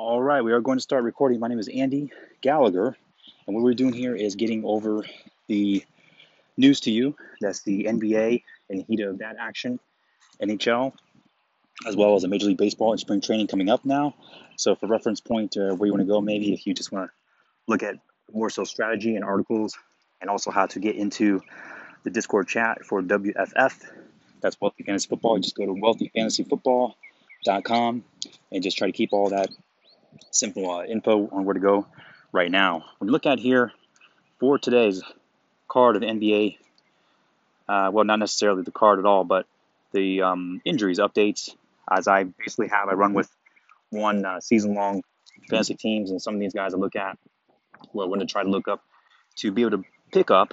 All right, we are going to start recording. My name is Andy Gallagher, and what we're doing here is getting over the news to you. That's the NBA and the heat of that action, NHL, as well as the Major League Baseball and spring training coming up now. So, for reference point, uh, where you want to go, maybe if you just want to look at more so strategy and articles, and also how to get into the Discord chat for WFF. That's Wealthy Fantasy Football. You just go to wealthyfantasyfootball.com and just try to keep all that simple uh, info on where to go right now. When you look at here for today's card of NBA, uh, well, not necessarily the card at all, but the um, injuries updates. As I basically have, I run with one uh, season long fantasy teams, and some of these guys I look at, well, I'm going to try to look up to be able to pick up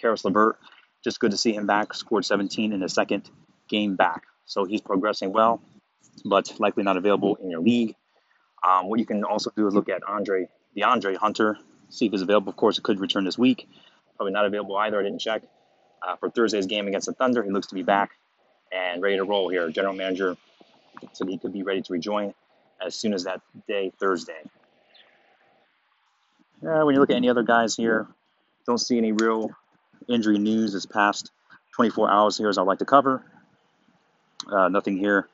Caris LeVert. Just good to see him back. Scored 17 in the second game back. So he's progressing well, but likely not available in your league. Um, what you can also do is look at Andre De'Andre Hunter, see if he's available. Of course, it could return this week. Probably not available either. I didn't check. Uh, for Thursday's game against the Thunder, he looks to be back and ready to roll here. General manager said he could be ready to rejoin as soon as that day, Thursday. Uh, when you look at any other guys here, don't see any real injury news this past 24 hours here as I'd like to cover. Uh, nothing here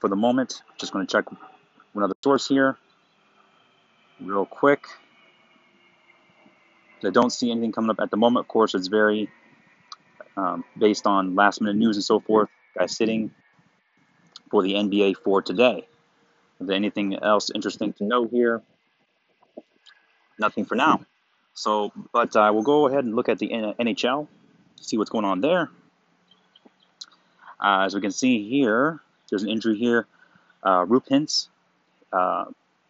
for the moment. Just going to check one other source here, real quick. I don't see anything coming up at the moment. Of course, it's very um, based on last minute news and so forth. Guys sitting for the NBA for today. Is there anything else interesting to know here? Nothing for now. So, but uh, we'll go ahead and look at the NHL, see what's going on there. Uh, as we can see here, there's an injury here. Uh, Roope Hintz uh,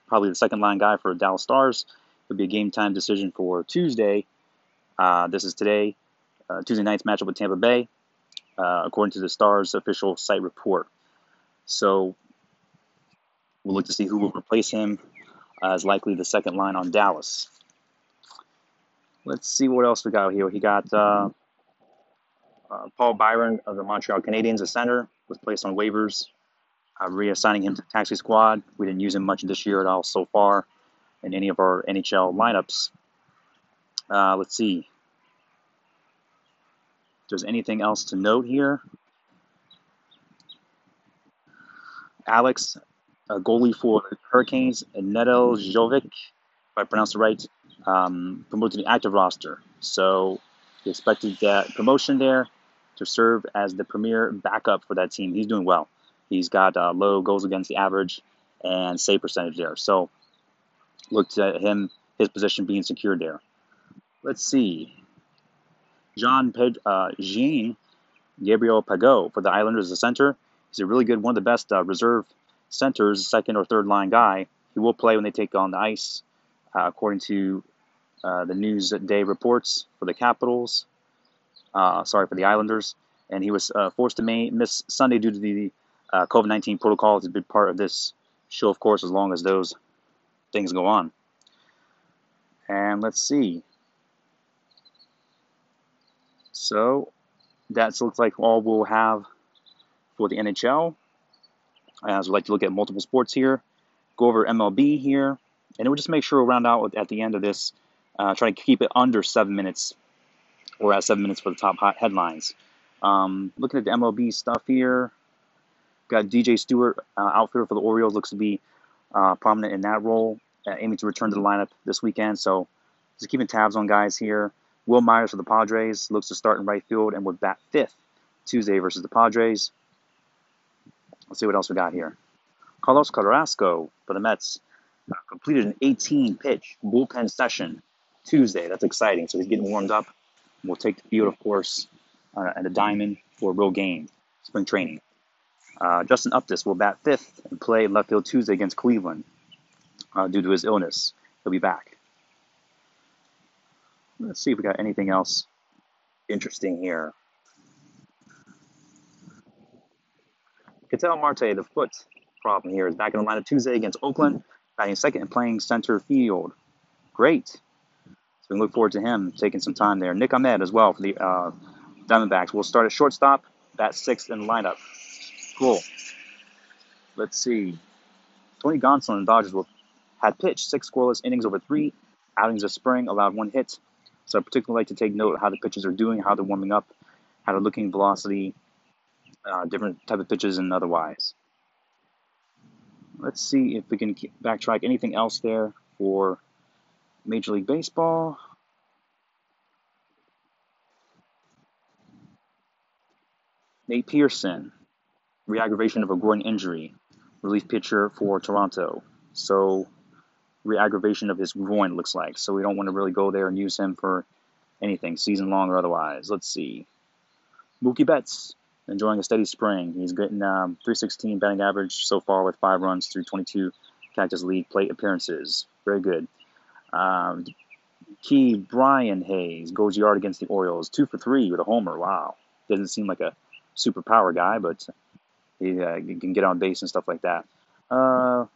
probably the second line guy for Dallas Stars. It'll be a game time decision for Tuesday. Uh, this is today, uh, Tuesday night's matchup with Tampa Bay, uh, according to the Stars official site report. So we'll look to see who will replace him as likely the second line on Dallas. Let's see what else we got here. He got uh, uh, Paul Byron of the Montreal Canadiens, a center, was placed on waivers uh, reassigning him to the taxi squad. We didn't use him much this year at all so far in any of our NHL lineups. Uh, let's see. If there's anything else to note here. Alex, a goalie for Hurricanes, Nedeljkovic, if I pronounced it right, um, promoted to the active roster. So he expected that promotion there to serve as the premier backup for that team. He's doing well. He's got uh, low goals against the average and save percentage there. So looked at him, his position being secured there. Let's see. Jean Ped, uh, Jean Gabriel Pageau for the Islanders a center. He's a really good, one of the best uh, reserve centers, second or third line guy. He will play when they take on the ice, uh, according to uh, the Newsday reports for the Capitals. Uh, sorry for the Islanders, and he was uh, forced to may- miss Sunday due to the uh, COVID 19 protocol is a big part of this show, of course, as long as those things go on. And let's see. So that looks like all we'll have for the NHL. As we like to look at multiple sports here, go over MLB here, and we'll just make sure we'll round out at the end of this. Uh, try to keep it under seven minutes, or at seven minutes for the top hot headlines. Um, looking at the MLB stuff here, Got DJ Stewart, uh, outfielder for the Orioles, looks to be uh, prominent in that role, uh, aiming to return to the lineup this weekend. So just keeping tabs on guys here. Wil Myers for the Padres looks to start in right field and would bat fifth Tuesday versus the Padres. Let's see what else we got here. Carlos Carrasco for the Mets uh, completed an 18 pitch bullpen session Tuesday. That's exciting. So he's getting warmed up. We'll take the field, of course, uh, at a diamond for a real game, spring training. Uh, Justin Upton will bat fifth and play left field Tuesday against Cleveland uh, due to his illness. He'll be back. Let's see if we got anything else interesting here. Ketel Marte, the foot problem here, is back in the lineup Tuesday against Oakland, batting second and playing center field. Great. So we look forward to him taking some time there. Nick Ahmed as well for the uh, Diamondbacks. We'll start at shortstop, bat sixth in the lineup. Cool. Let's see. Tony Gonsolin and Dodgers will had pitched six scoreless innings over three outings of spring, allowed one hit. So I particularly like to take note of how the pitchers are doing, how they're warming up, how they're looking velocity, uh, different type of pitches and otherwise. Let's see if we can backtrack anything else there for Major League Baseball. Nate Pearson, reaggravation of a groin injury, relief pitcher for Toronto. So, reaggravation of his groin looks like. So, we don't want to really go there and use him for anything, season long or otherwise. Let's see. Mookie Betts, enjoying a steady spring. He's getting um, 316 batting average so far with five runs through 22 Cactus League plate appearances. Very good. Um, Brian Hayes goes yard against the Orioles, two for three with a homer. Wow, doesn't seem like a superpower guy, but he, uh, can get on base and stuff like that. Uh,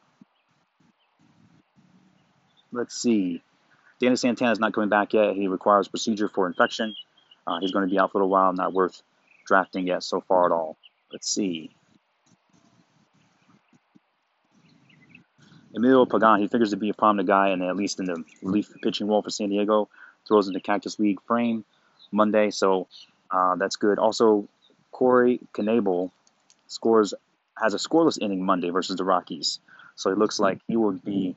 let's see. Danny Santana is not coming back yet. He requires procedure for infection. Uh, he's going to be out for a while. Not worth drafting yet so far at all. Let's see. Emilio Pagan, he figures to be a prominent guy, and at least in the relief pitching role for San Diego. Throws in the Cactus League frame Monday, so uh, that's good. Also, Corey Knebel scores has a scoreless inning Monday versus the Rockies. So it looks like he will be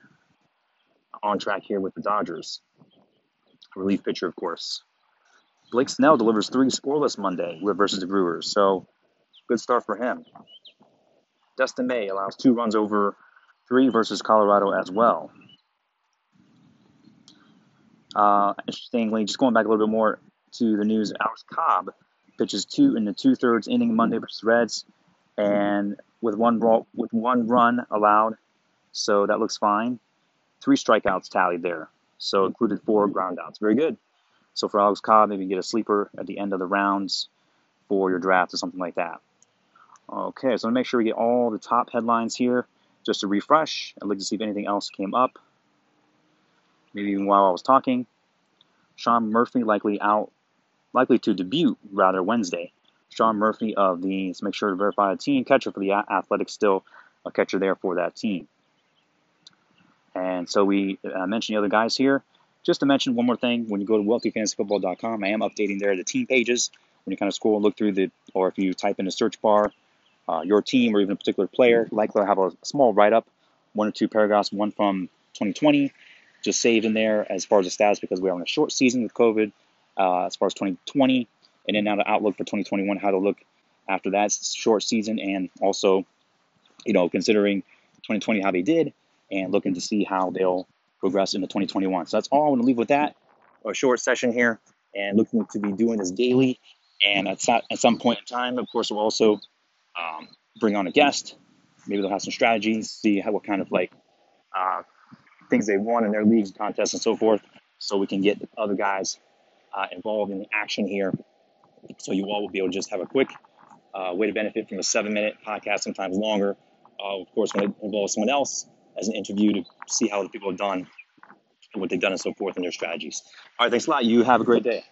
on track here with the Dodgers. Relief pitcher, of course. Blake Snell delivers three scoreless Monday versus the Brewers. So good start for him. Dustin May allows two runs over three versus Colorado as well. Uh, interestingly, just going back a little bit more to the news, Alex Cobb pitches two in the two thirds inning Monday versus Reds, and with one ball, with one run allowed, so that looks fine. Three strikeouts tallied there, so included four groundouts. Very good. So for Alex Cobb, maybe get a sleeper at the end of the rounds for your draft or something like that. Okay, so I'm make sure we get all the top headlines here. Just to refresh, I'd like to see if anything else came up. Maybe even while I was talking. Sean Murphy likely out likely to debut rather Wednesday. Sean Murphy of the, make sure to verify a team, catcher for the Athletics, still a catcher there for that team. And so we uh, mentioned the other guys here. Just to mention one more thing, when you go to wealthyfantasyfootball.com, I am updating there the team pages. When you kind of scroll and look through the, or if you type in the search bar, uh, your team or even a particular player, likely have a small write up, one or two paragraphs, one from 2020, just saved in there as far as the status because we're on a short season with COVID uh, as far as 2020, and then now the outlook for 2021, how to look after that short season, and also, you know, considering 2020 how they did, and looking to see how they'll progress into 2021. So that's all I want to leave with that. A short session here, and looking to be doing this daily. And at, at some point in time, of course, we'll also um, bring on a guest. Maybe they'll have some strategies, see how what kind of like uh, things they won in their leagues, contests, and so forth, so we can get other guys uh, involved in the action here. So you all will be able to just have a quick uh, way to benefit from a seven minute podcast, sometimes longer. Uh, of course, when it involves someone else as an interview to see how the people have done, and what they've done, and so forth, and their strategies. All right, thanks a lot. You have a great day.